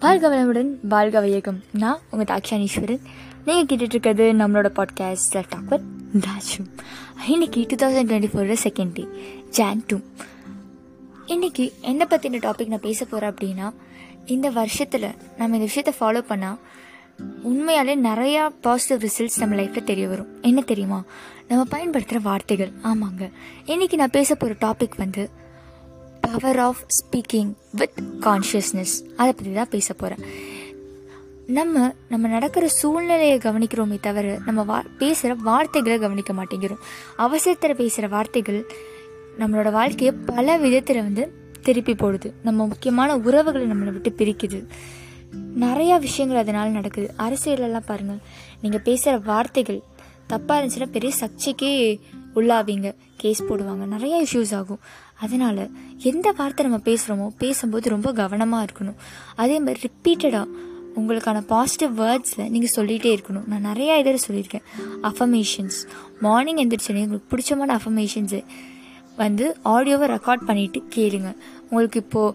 வாழ்க வளமுடன் வாழ்க வையகம் நான் உங்கள் தாக்ஷானீஸ்வரன் நீங்கள் கேட்டுட்ருக்கிறது நம்மளோட podcast self talk with Thachu இன்னைக்கு டூ தௌசண்ட் டுவெண்ட்டி ஃபோரோட செகண்ட் டே ஜான் டூ இன்னைக்கு என்னை பற்றின டாபிக் நான் பேச போகிறேன் அப்படின்னா இந்த வருஷத்தில் நம்ம இந்த விஷயத்தை ஃபாலோ பண்ணால் உண்மையாலே நிறையா பாசிட்டிவ் ரிசல்ட்ஸ் நம்ம லைஃப்பில் தெரிய வரும். என்ன தெரியுமா? நம்ம பயன்படுத்துகிற வார்த்தைகள். ஆமாங்க. இன்னைக்கு நான் பேச போகிற டாபிக் வந்து power of speaking with consciousness அதை பற்றி தான் பேச போகிறேன் நம்ம நம்ம நடக்கிற சூழ்நிலையை கவனிக்கிறோமே தவிர நம்ம வா பேசுகிற வார்த்தைகளை கவனிக்க மாட்டேங்கிறோம். அவசரத்தில் பேசுகிற வார்த்தைகள் நம்மளோட வாழ்க்கையை பல விதத்தில் வந்து திருப்பி போடுது. நம்ம முக்கியமான உறவுகளை நம்மளை விட்டு பிரிக்குது. நிறையா விஷயங்கள் அதனால் நடக்குது. அரசியலெல்லாம் பாருங்கள் நீங்கள் பேசுகிற வார்த்தைகள் தப்பாக இருந்துச்சுன்னா பெரிய சர்ச்சைக்கே உள்ளாவீங்க. கேஸ் போடுவாங்க. நிறையா இஷ்யூஸ் ஆகும். அதனால் எந்த வார்த்தை நம்ம பேசுகிறோமோ பேசும்போது ரொம்ப கவனமாக இருக்கணும். அதே மாதிரி ரிப்பீட்டடாக உங்களுக்கான பாசிட்டிவ் வேர்ட்ஸை நீங்கள் சொல்லிகிட்டே இருக்கணும். நான் நிறையா இதில் சொல்லியிருக்கேன். அஃபர்மேஷன்ஸ் மார்னிங் எந்திரிச்சோன்னே உங்களுக்கு பிடிச்சமான அஃபர்மேஷன்ஸு வந்து ஆடியோவை ரெக்கார்ட் பண்ணிவிட்டு கேளுங்க. உங்களுக்கு இப்போது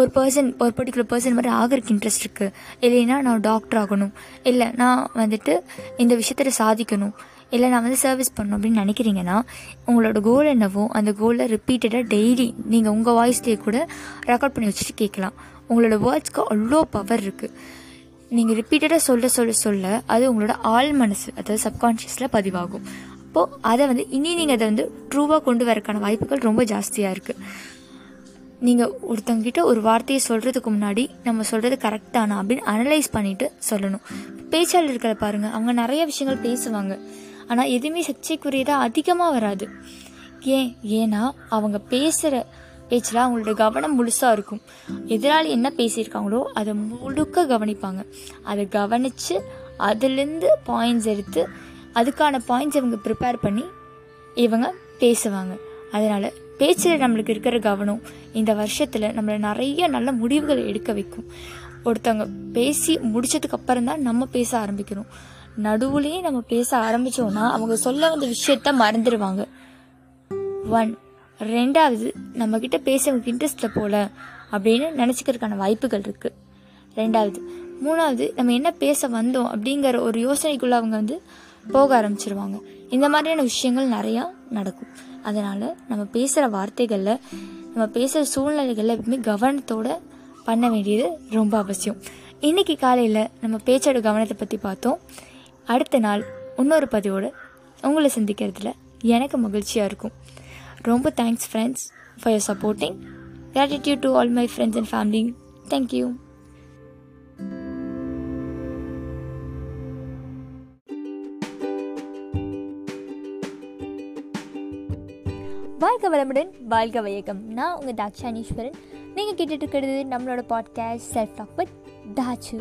ஒரு பர்சன் ஒரு பர்டிகுலர் பர்சன் மாதிரி ஆகிறதுக்கு இன்ட்ரெஸ்ட் இருக்குது இல்லைன்னா நான் டாக்டர் ஆகணும். இல்லை நான் வந்துட்டு இந்த விஷயத்தில் சாதிக்கணும். இல்லை நான் வந்து சர்வீஸ் பண்ணணும் அப்படின்னு நினைக்கிறீங்கன்னா உங்களோட கோல் என்னவோ அந்த கோலை ரிப்பீட்டடாக டெய்லி நீங்கள் உங்கள் வாய்ஸ்லேயே கூட ரெக்கார்ட் பண்ணி வச்சுட்டு கேட்கலாம். உங்களோட வேர்ட்ஸ்க்கு அவ்வளோ பவர் இருக்குது நீங்கள் ரிப்பீட்டடாக சொல்ல சொல்ல சொல்ல அது உங்களோட ஆள் மனசு அதாவது சப்கான்ஷியஸில் பதிவாகும். அப்போது அதை வந்து இனி நீங்கள் அதை வந்து ட்ரூவாக கொண்டு வரக்கான வாய்ப்புகள் ரொம்ப ஜாஸ்தியாக இருக்குது நீங்கள் ஒருத்தங்கிட்ட ஒரு வார்த்தையை சொல்கிறதுக்கு முன்னாடி நம்ம சொல்கிறது கரெக்டானா அப்படின்னு அனலைஸ் பண்ணிவிட்டு சொல்லணும். பேச்சாளர்களை பாருங்கள் அவங்க நிறைய விஷயங்கள் பேசுவாங்க. ஆனால் எதுவுமே சர்ச்சைக்குரியதாக அதிகமாக வராது. ஏன்? ஏன்னா அவங்க பேசுகிற பேச்சில் அவங்களோட கவனம் முழுசாக இருக்கும். எதிராளி என்ன பேசியிருக்காங்களோ அதை முழுக்க கவனிப்பாங்க. அதை கவனித்து அதுலேருந்து பாயிண்ட்ஸ் எடுத்து அதுக்கான பாயிண்ட்ஸ் இவங்க ப்ரிப்பேர் பண்ணி இவங்க பேசுவாங்க. அதனால் பேச்சில் நம்மளுக்கு இருக்கிற கவனம் இந்த வருஷத்தில் நம்மளை நிறைய நல்ல முடிவுகள் எடுக்க வைக்கும். ஒருத்தவங்க பேசி முடிச்சதுக்கு அப்புறம் தான் நம்ம பேச ஆரம்பிக்கணும் நடுவுலேயே நம்ம பேச ஆரம்பித்தோன்னா அவங்க சொல்ல வந்த விஷயத்த மறந்துடுவாங்க ஒன் ரெண்டாவது நம்மக்கிட்ட பேசுறவங்களுக்கு இன்ட்ரெஸ்ட்டில் போல அப்படின்னு நினச்சிக்கிறதுக்கான வாய்ப்புகள் இருக்குது ரெண்டாவது மூணாவது நம்ம என்ன பேச வந்தோம் அப்படிங்கிற ஒரு யோசனைக்குள்ளே அவங்க வந்து போக ஆரம்பிச்சிருவாங்க. இந்த மாதிரியான விஷயங்கள் நிறையா நடக்கும். அதனால் நம்ம பேசுகிற வார்த்தைகளில் நம்ம பேசுகிற சூழ்நிலைகளில் எப்பவுமே கவனத்தோடு பண்ண வேண்டியது ரொம்ப அவசியம். இன்றைக்கி காலையில் நம்ம பேச்சோட கவனத்தை பற்றி பார்த்தோம். அடுத்த நாள் இன்னொரு பதிவோடு உங்களை சந்திக்கிறதுல எனக்கு மகிழ்ச்சியாக இருக்கும். ரொம்ப thanks friends for your supporting gratitude to all my friends and family thank you வாழ்க வளமுடன் வாழ்க வயக்கம் நான் உங்கள் தாக்ஷானீஸ்வரன் நீங்கள் கேட்டுட்டு இருக்கிறது நம்மளோட podcast self talk but Thachu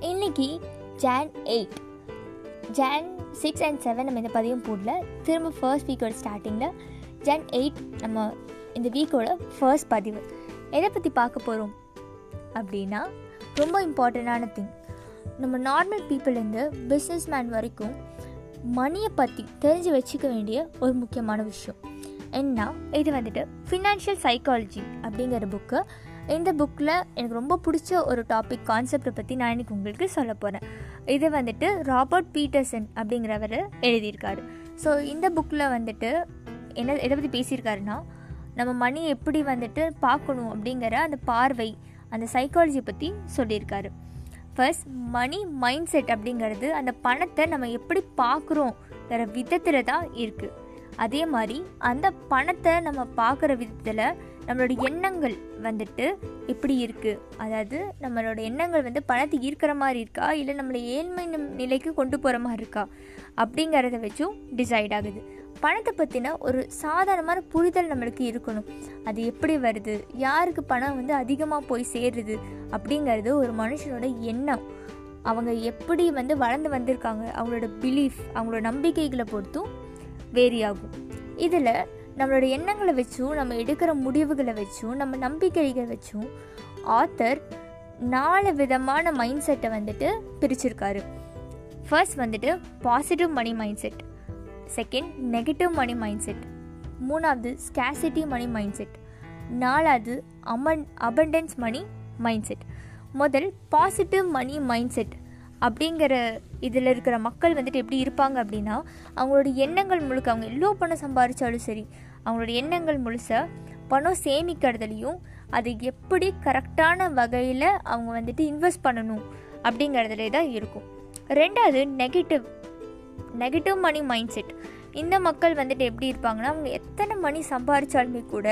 இன்னைக்கு June eight June six and seven நம்ம இந்த பதிவும் போடல. திரும்ப ஃபர்ஸ்ட் வீக்கோட ஸ்டார்டிங்கில் ஜான் எயிட் நம்ம இந்த வீக்கோட ஃபர்ஸ்ட் பதிவு. எதை பற்றி பார்க்க போகிறோம் அப்படின்னா ரொம்ப இம்பார்ட்டண்ட்டான திங் நம்ம நார்மல் பீப்புளேருந்து பிஸ்னஸ் மேன் வரைக்கும் மணியை பற்றி தெரிஞ்சு வச்சுக்க வேண்டிய ஒரு முக்கியமான விஷயம். என்ன? இது வந்துட்டு ஃபினான்ஷியல் சைக்காலஜி அப்படிங்கிற புக்கு இந்த புக்கில் எனக்கு ரொம்ப பிடிச்ச ஒரு டாபிக் கான்செப்டை பற்றி நான் இன்றைக்கி உங்களுக்கு சொல்ல போகிறேன் இது வந்துட்டு ராபர்ட் பீட்டர்சன் அப்படிங்கிறவர் எழுதியிருக்காரு. ஸோ இந்த புக்கில் வந்துட்டு என்ன எதை பற்றி பேசியிருக்காருன்னா நம்ம மணி எப்படி வந்துட்டு பார்க்கணும் அப்படிங்கிற அந்த பார்வை அந்த சைக்காலஜி பற்றி சொல்லியிருக்காரு. ஃபர்ஸ்ட் மணி மைண்ட் செட் அப்படிங்கிறது அந்த பணத்தை நம்ம எப்படி பார்க்குறோங்கிற விதத்தில் தான் இருக்குது அதே மாதிரி அந்த பணத்தை நம்ம பார்க்குற விதத்தில் நம்மளோட எண்ணங்கள் வந்துட்டு எப்படி இருக்குது அதாவது நம்மளோட எண்ணங்கள் வந்து பணத்தை ஈர்க்கிற மாதிரி இருக்கா? இல்லை நம்மளை ஏழ்மை நிலைக்கு கொண்டு போகிற மாதிரி இருக்கா? அப்படிங்கிறத வச்சும் டிசைட் ஆகுது. பணத்தை பற்றின ஒரு சாதாரணமான புரிதல் நம்மளுக்கு இருக்கணும். அது எப்படி வருது? யாருக்கு பணம் வந்து அதிகமாக போய் சேருது? அப்படிங்கிறது ஒரு மனுஷனோட எண்ணம். அவங்க எப்படி வந்து வளர்ந்து வந்திருக்காங்க? அவங்களோட பிலீஃப் அவங்களோட நம்பிக்கைகளை பொறுத்தும் வேரி ஆகும். இதில் நம்மளோட எண்ணங்களை வச்சும் நம்ம எடுக்கிற முடிவுகளை வச்சும் நம்ம நம்பிக்கைகளை வச்சும் ஆத்தர் நாலு விதமான மைண்ட் செட்டை வந்துட்டு பிரிச்சிருக்காரு. ஃபர்ஸ்ட் வந்துட்டு positive money mind set second negative money mind set மூணாவது ஸ்கேசிட்டி மணி மைண்ட் செட் நாலாவது Aman abundance money mind set முதல் பாசிட்டிவ் மணி மைண்ட் செட் அப்படிங்கிற இதில் இருக்கிற மக்கள் வந்துட்டு எப்படி இருப்பாங்க அப்படின்னா அவங்களோட எண்ணங்கள் முழுக்க அவங்க எவ்வளோ பணம் சம்பாதிச்சாலும் சரி அவங்களோட எண்ணங்கள் முழுச பணம் சேமிக்கிறதுலையும் அது எப்படி கரெக்டான வகையில் அவங்க வந்துட்டு இன்வெஸ்ட் பண்ணணும் அப்படிங்கிறதுலே தான் இருக்கும். ரெண்டாவது negative. Negative money mind set இந்த மக்கள் வந்துட்டு எப்படி இருப்பாங்கன்னா அவங்க எத்தனை மணி சம்பாதிச்சாலுமே கூட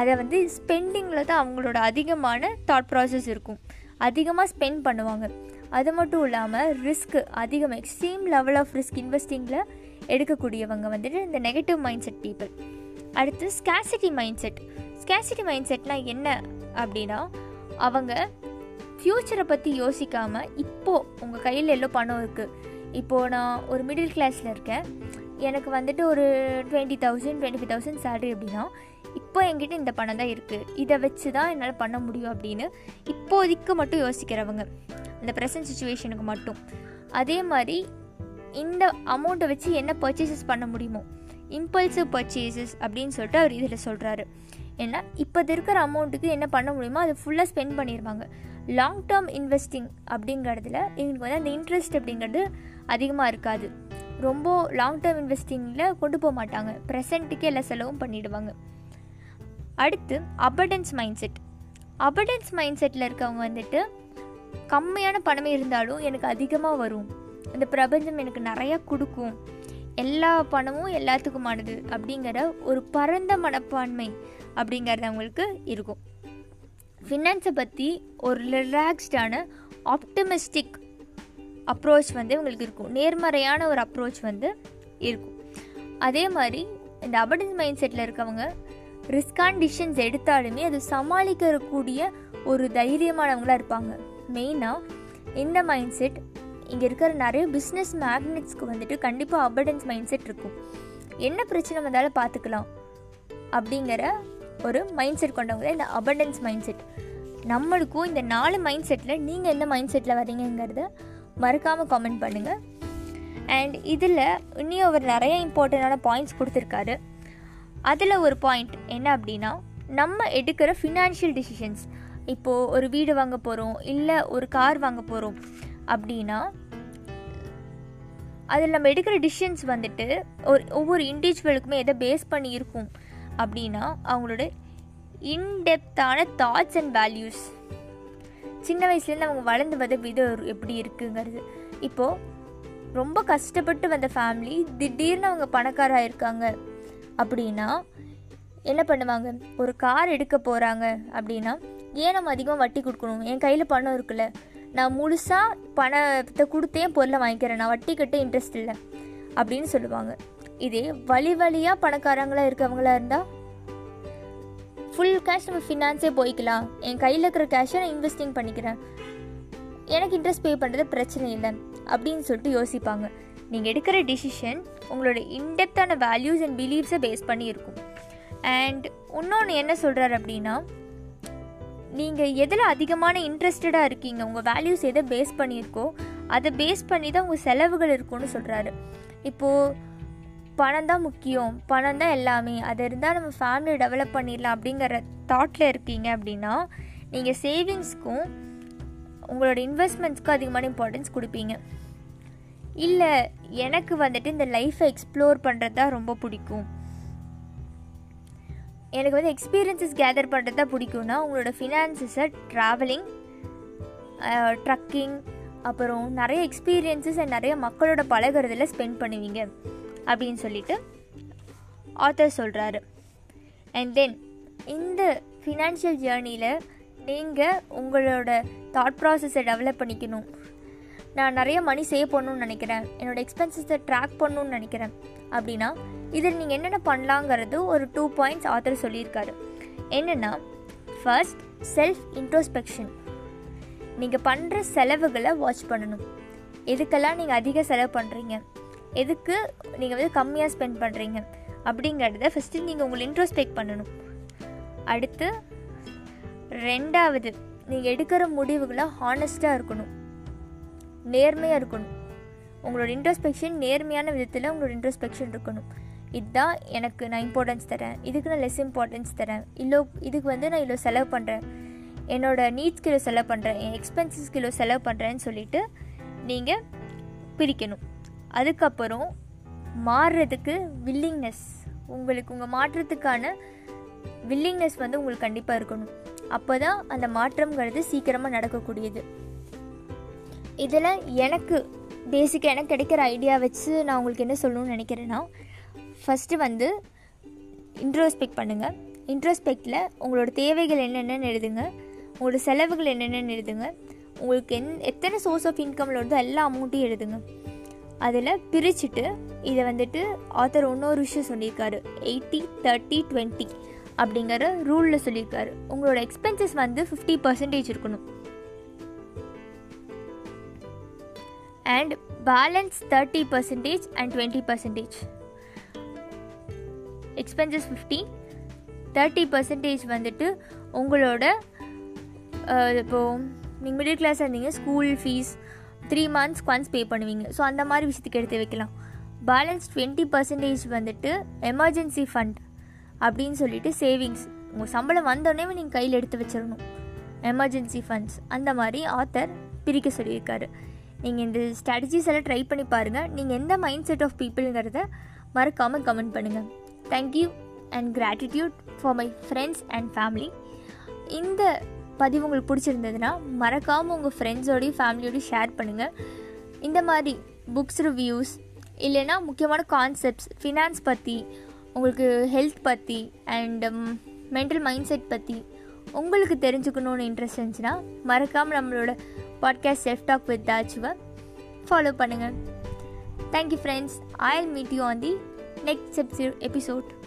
அதை வந்து ஸ்பெண்டிங்கில் தான் அவங்களோட அதிகமான தாட் ப்ராசஸ் இருக்கும். அதிகமாக ஸ்பெண்ட் பண்ணுவாங்க. அது மட்டும் இல்லாமல் ரிஸ்க்கு அதிகம் எக்ஸ்ட்ரீம் லெவல் ஆஃப் ரிஸ்க் இன்வெஸ்டிங்கில் எடுக்கக்கூடியவங்க வந்துட்டு இந்த நெகட்டிவ் மைண்ட் செட் பீப்புள் அடுத்து scarcity mind set scarcity mind செட்னால் என்ன அப்படின்னா அவங்க ஃப்யூச்சரை பற்றி யோசிக்காமல் இப்போது உங்கள் கையில் எல்லோ பணம் இருக்குது இப்போது நான் ஒரு மிடில் கிளாஸில் இருக்கேன். எனக்கு வந்துட்டு ஒரு twenty thousand twenty five thousand salary அப்படின்னா இப்போ என்கிட்ட இந்த பணம் தான் இருக்குது இதை வச்சு தான் என்னால் பண்ண முடியும் அப்படின்னு இப்போதைக்கு மட்டும் யோசிக்கிறவங்க. இந்த ப்ரெசன்ட் சுச்சுவேஷனுக்கு மட்டும். அதே மாதிரி இந்த அமௌண்ட்டை வச்சு என்ன பர்ச்சேசஸ் பண்ண முடியுமோ இம்பல்சிவ் பர்ச்சேசஸ் அப்படின்னு சொல்லிட்டு அவர் இதில் சொல்கிறாரு ஏன்னா இப்போ இருக்கிற அமௌண்ட்டுக்கு என்ன பண்ண முடியுமோ அதை ஃபுல்லாக ஸ்பெண்ட் பண்ணிடுவாங்க லாங் டேர்ம் இன்வெஸ்டிங் அப்படிங்கிறதுல இவங்களுக்கு வந்து அந்த இன்ட்ரெஸ்ட் அப்படிங்கிறது அதிகமாக இருக்காது. ரொம்ப லாங் டேர்ம் இன்வெஸ்டிங்கில் கொண்டு போக மாட்டாங்க. ப்ரெசண்ட்டுக்கே எல்லா செலவும் பண்ணிடுவாங்க. அடுத்து abundance mind set abundance mind settle இருக்கவங்க வந்துட்டு கம்மியான பணமே இருந்தாலும் எனக்கு அதிகமாக வரும். இந்த பிரபஞ்சம் எனக்கு நிறையா கொடுக்கும். எல்லா பணமும் எல்லாத்துக்குமானது அப்படிங்கிற ஒரு பரந்த மனப்பான்மை அப்படிங்கிறது அவங்களுக்கு இருக்கும். ஃபினான்ஸை பற்றி ஒரு ரிலாக்ஸ்டான ஆப்டமிஸ்டிக் அப்ரோச் வந்து இவங்களுக்கு இருக்கும். நேர்மறையான ஒரு அப்ரோச் வந்து இருக்கும். அதே மாதிரி இந்த அபடன்ஸ் மைண்ட் செட்டில் இருக்கவங்க ரிஸ்கான் டிசிஷன்ஸ் எடுத்தாலுமே அது சமாளிக்கக்கூடிய ஒரு தைரியமானவங்களாக இருப்பாங்க. மெயினாக இந்த மைண்ட் செட் இங்கே இருக்கிற நிறைய பிஸ்னஸ் மேக்னெட்ஸ்க்கு வந்துட்டு கண்டிப்பாக அபடன்ஸ் மைண்ட் செட் இருக்கும். என்ன பிரச்சனை வந்தாலும் பார்த்துக்கலாம். அப்படிங்கிற ஒரு மைண்ட் செட் கொண்டவங்க தான் இந்த அபண்டன்ஸ் மைண்ட் செட் நம்மளுக்கும் இந்த நாலு மைண்ட் செட்டில் நீங்கள் எந்த மைண்ட் செட்டில் வரீங்கிறத மறக்காமல் காமெண்ட் பண்ணுங்கள் அண்ட் இதில் இன்னும் அவர் நிறைய இம்பார்ட்டண்டான பாயிண்ட்ஸ் கொடுத்துருக்காரு. அதில் ஒரு பாயிண்ட் என்ன அப்படின்னா நம்ம எடுக்கிற ஃபினான்ஷியல் டிசிஷன்ஸ் இப்போது ஒரு வீடு வாங்க போகிறோம் இல்லை ஒரு கார் வாங்க போகிறோம் அப்படின்னா அதில் நம்ம எடுக்கிற டிசிஷன்ஸ் வந்துட்டு ஒரு ஒவ்வொரு இண்டிவிஜுவலுக்குமே எதை பேஸ் பண்ணி இருக்கும் அப்படின்னா அவங்களோட இன்டெப்த்தான தாட்ஸ் அண்ட் வேல்யூஸ் சின்ன வயசுலேருந்து அவங்க வளர்ந்து வந்த விதம் எப்படி இருக்குங்கிறது. இப்போது ரொம்ப கஷ்டப்பட்டு வந்த ஃபேமிலி திடீர்னு அவங்க பணக்காராக இருக்காங்க அப்படின்னா என்ன பண்ணுவாங்க? ஒரு கார் எடுக்க போகிறாங்க அப்படின்னா ஏன் நம்ம அதிகமாக வட்டி கொடுக்கணும்? என் கையில் பணம் இருக்குல்ல. நான் முழுசாக பணத்தை கொடுத்தே பொருளை வாங்கிக்கிறேன். நான் வட்டி கட்ட இன்ட்ரெஸ்ட் இல்லை. அப்படின்னு சொல்லுவாங்க. இதே வழி வழியாக பணக்காரங்களாக இருக்கவங்களா இருந்தால் ஃபுல் கேஷ் நம்ம ஃபினான்ஸே போய்க்கலாம். என் கையில் இருக்கிற கேஷை நான் இன்வெஸ்டிங் பண்ணிக்கிறேன். எனக்கு இன்ட்ரெஸ்ட் பே பண்ணுறது பிரச்சனை இல்லை. அப்படின்னு சொல்லிட்டு யோசிப்பாங்க. நீங்கள் எடுக்கிற டிசிஷன் உங்களோட இன்டெப்த்தான வேல்யூஸ் அண்ட் பிலீவ்ஸை பேஸ் பண்ணி இருக்கும். அண்ட் இன்னொன்று என்ன சொல்கிறார் அப்படின்னா நீங்கள் எதில் அதிகமான இன்ட்ரெஸ்டடாக இருக்கீங்க? உங்கள் வேல்யூஸ் எதை பேஸ் பண்ணியிருக்கோ அதை பேஸ் பண்ணி தான் உங்கள் செலவுகள் இருக்கும்னு சொல்கிறாரு இப்போது பணம் தான் முக்கியம். பணம் தான் எல்லாமே. அது இருந்தால் நம்ம ஃபேமிலியை டெவலப் பண்ணிடலாம் அப்படிங்கிற தாட்டில் இருக்கீங்க அப்படின்னா நீங்கள் சேவிங்ஸ்க்கும் உங்களோட இன்வெஸ்ட்மெண்ட்ஸ்க்கும் அதிகமான இம்பார்ட்டன்ஸ் கொடுப்பீங்க. இல்லை எனக்கு வந்துட்டு இந்த லைஃப்பை எக்ஸ்ப்ளோர் பண்ணுறது தான் ரொம்ப பிடிக்கும். எனக்கு வந்து எக்ஸ்பீரியன்ஸஸ் கேதர் பண்ணுறது தான் பிடிக்கும்னா உங்களோட ஃபினான்சஸை ட்ராவலிங் ட்ரக்கிங் அப்புறம் நிறைய எக்ஸ்பீரியன்ஸஸ் அண்ட் நிறைய மக்களோட பழகிறதுல ஸ்பெண்ட் பண்ணுவீங்க அப்படின்னு சொல்லிட்டு ஆத்தர் சொல்கிறாரு அண்ட் தென் இந்த ஃபினான்ஷியல் ஜேர்னியில் நீங்கள் உங்களோட தாட் ப்ராசஸை டெவலப் பண்ணிக்கணும். நான் நிறைய மணி சேவ் பண்ணணும்னு நினைக்கிறேன். என்னோடய எக்ஸ்பென்சஸை ட்ராக் பண்ணணும்னு நினைக்கிறேன். அப்படின்னா இதில் நீங்கள் என்னென்ன பண்ணலாங்கிறது ஒரு டூ பாயிண்ட்ஸ் ஆத்தர் சொல்லியிருக்காரு. என்னென்னா ஃபர்ஸ்ட் செல்ஃப் இன்ட்ரோஸ்பெக்ஷன் நீங்கள் பண்ணுற செலவுகளை வாட்ச் பண்ணணும். எதுக்கெல்லாம் நீங்கள் அதிக செலவு பண்ணுறீங்க எதுக்கு நீங்கள் வந்து கம்மியாக ஸ்பெண்ட் பண்ணுறீங்க அப்படிங்கிறத ஃபஸ்ட்டு நீங்கள் உங்களை இன்ட்ரோஸ்பெக்ட் பண்ணணும். அடுத்து ரெண்டாவது நீங்கள் எடுக்கிற முடிவுகளை ஹானஸ்ட்டாக இருக்கணும். நேர்மையாக இருக்கணும். உங்களோட இன்ட்ரோஸ்பெக்ஷன் நேர்மையான விதத்தில் உங்களோட இன்ட்ரோஸ்பெக்ஷன் இருக்கணும். இதுதான் எனக்கு நான் இம்பார்ட்டன்ஸ் தரேன். இதுக்கு நான் லெஸ் இம்பார்ட்டன்ஸ் தரேன். இல்லை இதுக்கு வந்து நான் இவ்வளோ செலவு பண்ணுறேன் என்னோடய நீட்ஸ் கிலோ செலவு பண்ணுறேன் என் எக்ஸ்பென்சஸ் கிலோ செலவு பண்ணுறேன்னு சொல்லிட்டு நீங்கள் பிரிக்கணும். அதுக்கப்புறம் மாறுறதுக்கு வில்லிங்னஸ் உங்களுக்கு உங்கள் மாற்றத்துக்கான வில்லிங்னஸ் வந்து உங்களுக்கு கண்டிப்பாக இருக்கணும். அப்போ தான் அந்த மாற்றம்ங்கிறது சீக்கிரமாக நடக்கக்கூடியது. இதில் எனக்கு பேசிக்காக எனக்கு கிடைக்கிற ஐடியா வச்சு நான் உங்களுக்கு என்ன சொல்லணும்னு நினைக்கிறேன்னா ஃபஸ்ட்டு வந்து இன்ட்ரோஸ்பெக்ட் பண்ணுங்கள் இன்ட்ரோஸ்பெக்டில் உங்களோட தேவைகள் என்னென்னு எழுதுங்க. உங்களோட செலவுகள் என்னென்னு எழுதுங்க. உங்களுக்கு என் எத்தனை சோர்ஸ் ஆஃப் இன்கமில் வந்து எல்லா அமௌண்ட்டையும் எழுதுங்க. அதில் பிரிச்சுட்டு இதை வந்துட்டு ஆத்தர் இன்னொரு விஷயம் சொல்லியிருக்காரு. எயிட்டி தேர்ட்டி டுவெண்ட்டி அப்படிங்கிற ரூலில் சொல்லியிருக்காரு. உங்களோட எக்ஸ்பென்சஸ் வந்து ஃபிஃப்டி பர்சன்டேஜ் இருக்கணும். And balance thirty percentage and twenty percentage expenses fifty thirty percentage வந்துட்டு உங்களோட இப்போது நீங்கள் மிடில் கிளாஸாக இருந்தீங்க ஸ்கூல் ஃபீஸ் த்ரீ மந்த்ஸ்க்கு ஒன்ஸ் பே பண்ணுவீங்க. ஸோ அந்த மாதிரி விஷயத்துக்கு எடுத்து வைக்கலாம். பேலன்ஸ் டுவெண்ட்டி பர்சன்டேஜ் வந்துட்டு எமர்ஜென்சி ஃபண்ட் அப்படின்னு சொல்லிட்டு சேவிங்ஸ் உங்கள் சம்பளம் வந்தோடனே நீங்கள் கையில் எடுத்து வச்சிடணும். எமர்ஜென்சி ஃபண்ட்ஸ் அந்த மாதிரி ஆத்தர் பிரிக்க சொல்லியிருக்காரு. நீங்கள் இந்த ஸ்ட்ராட்டஜிஸ் எல்லாம் ட்ரை பண்ணி பாருங்கள் நீங்கள் எந்த மைண்ட் செட் ஆஃப் பீப்புளுங்கிறத மறக்காமல் கமெண்ட் பண்ணுங்கள் thank you and gratitude for my friends and family இந்த பதிவு உங்களுக்கு பிடிச்சிருந்ததுன்னா மறக்காமல் உங்கள் ஃப்ரெண்ட்ஸோடையும் ஃபேமிலியோடையும் ஷேர் பண்ணுங்கள் இந்த மாதிரி புக்ஸ் ரிவ்யூஸ் இல்லைன்னா முக்கியமான கான்செப்ட்ஸ் ஃபினான்ஸ் பற்றி உங்களுக்கு ஹெல்த் பற்றி அண்ட் மென்டல் மைண்ட் செட் பற்றி உங்களுக்கு தெரிஞ்சுக்கணுன்னு இன்ட்ரெஸ்ட் இருந்துச்சுன்னா மறக்காமல் நம்மளோட பாட்காஸ்ட் செல்ஃப் டாக் வித் தாச்சுவை ஃபாலோ பண்ணுங்கள் thank you friends I meet you on the next episode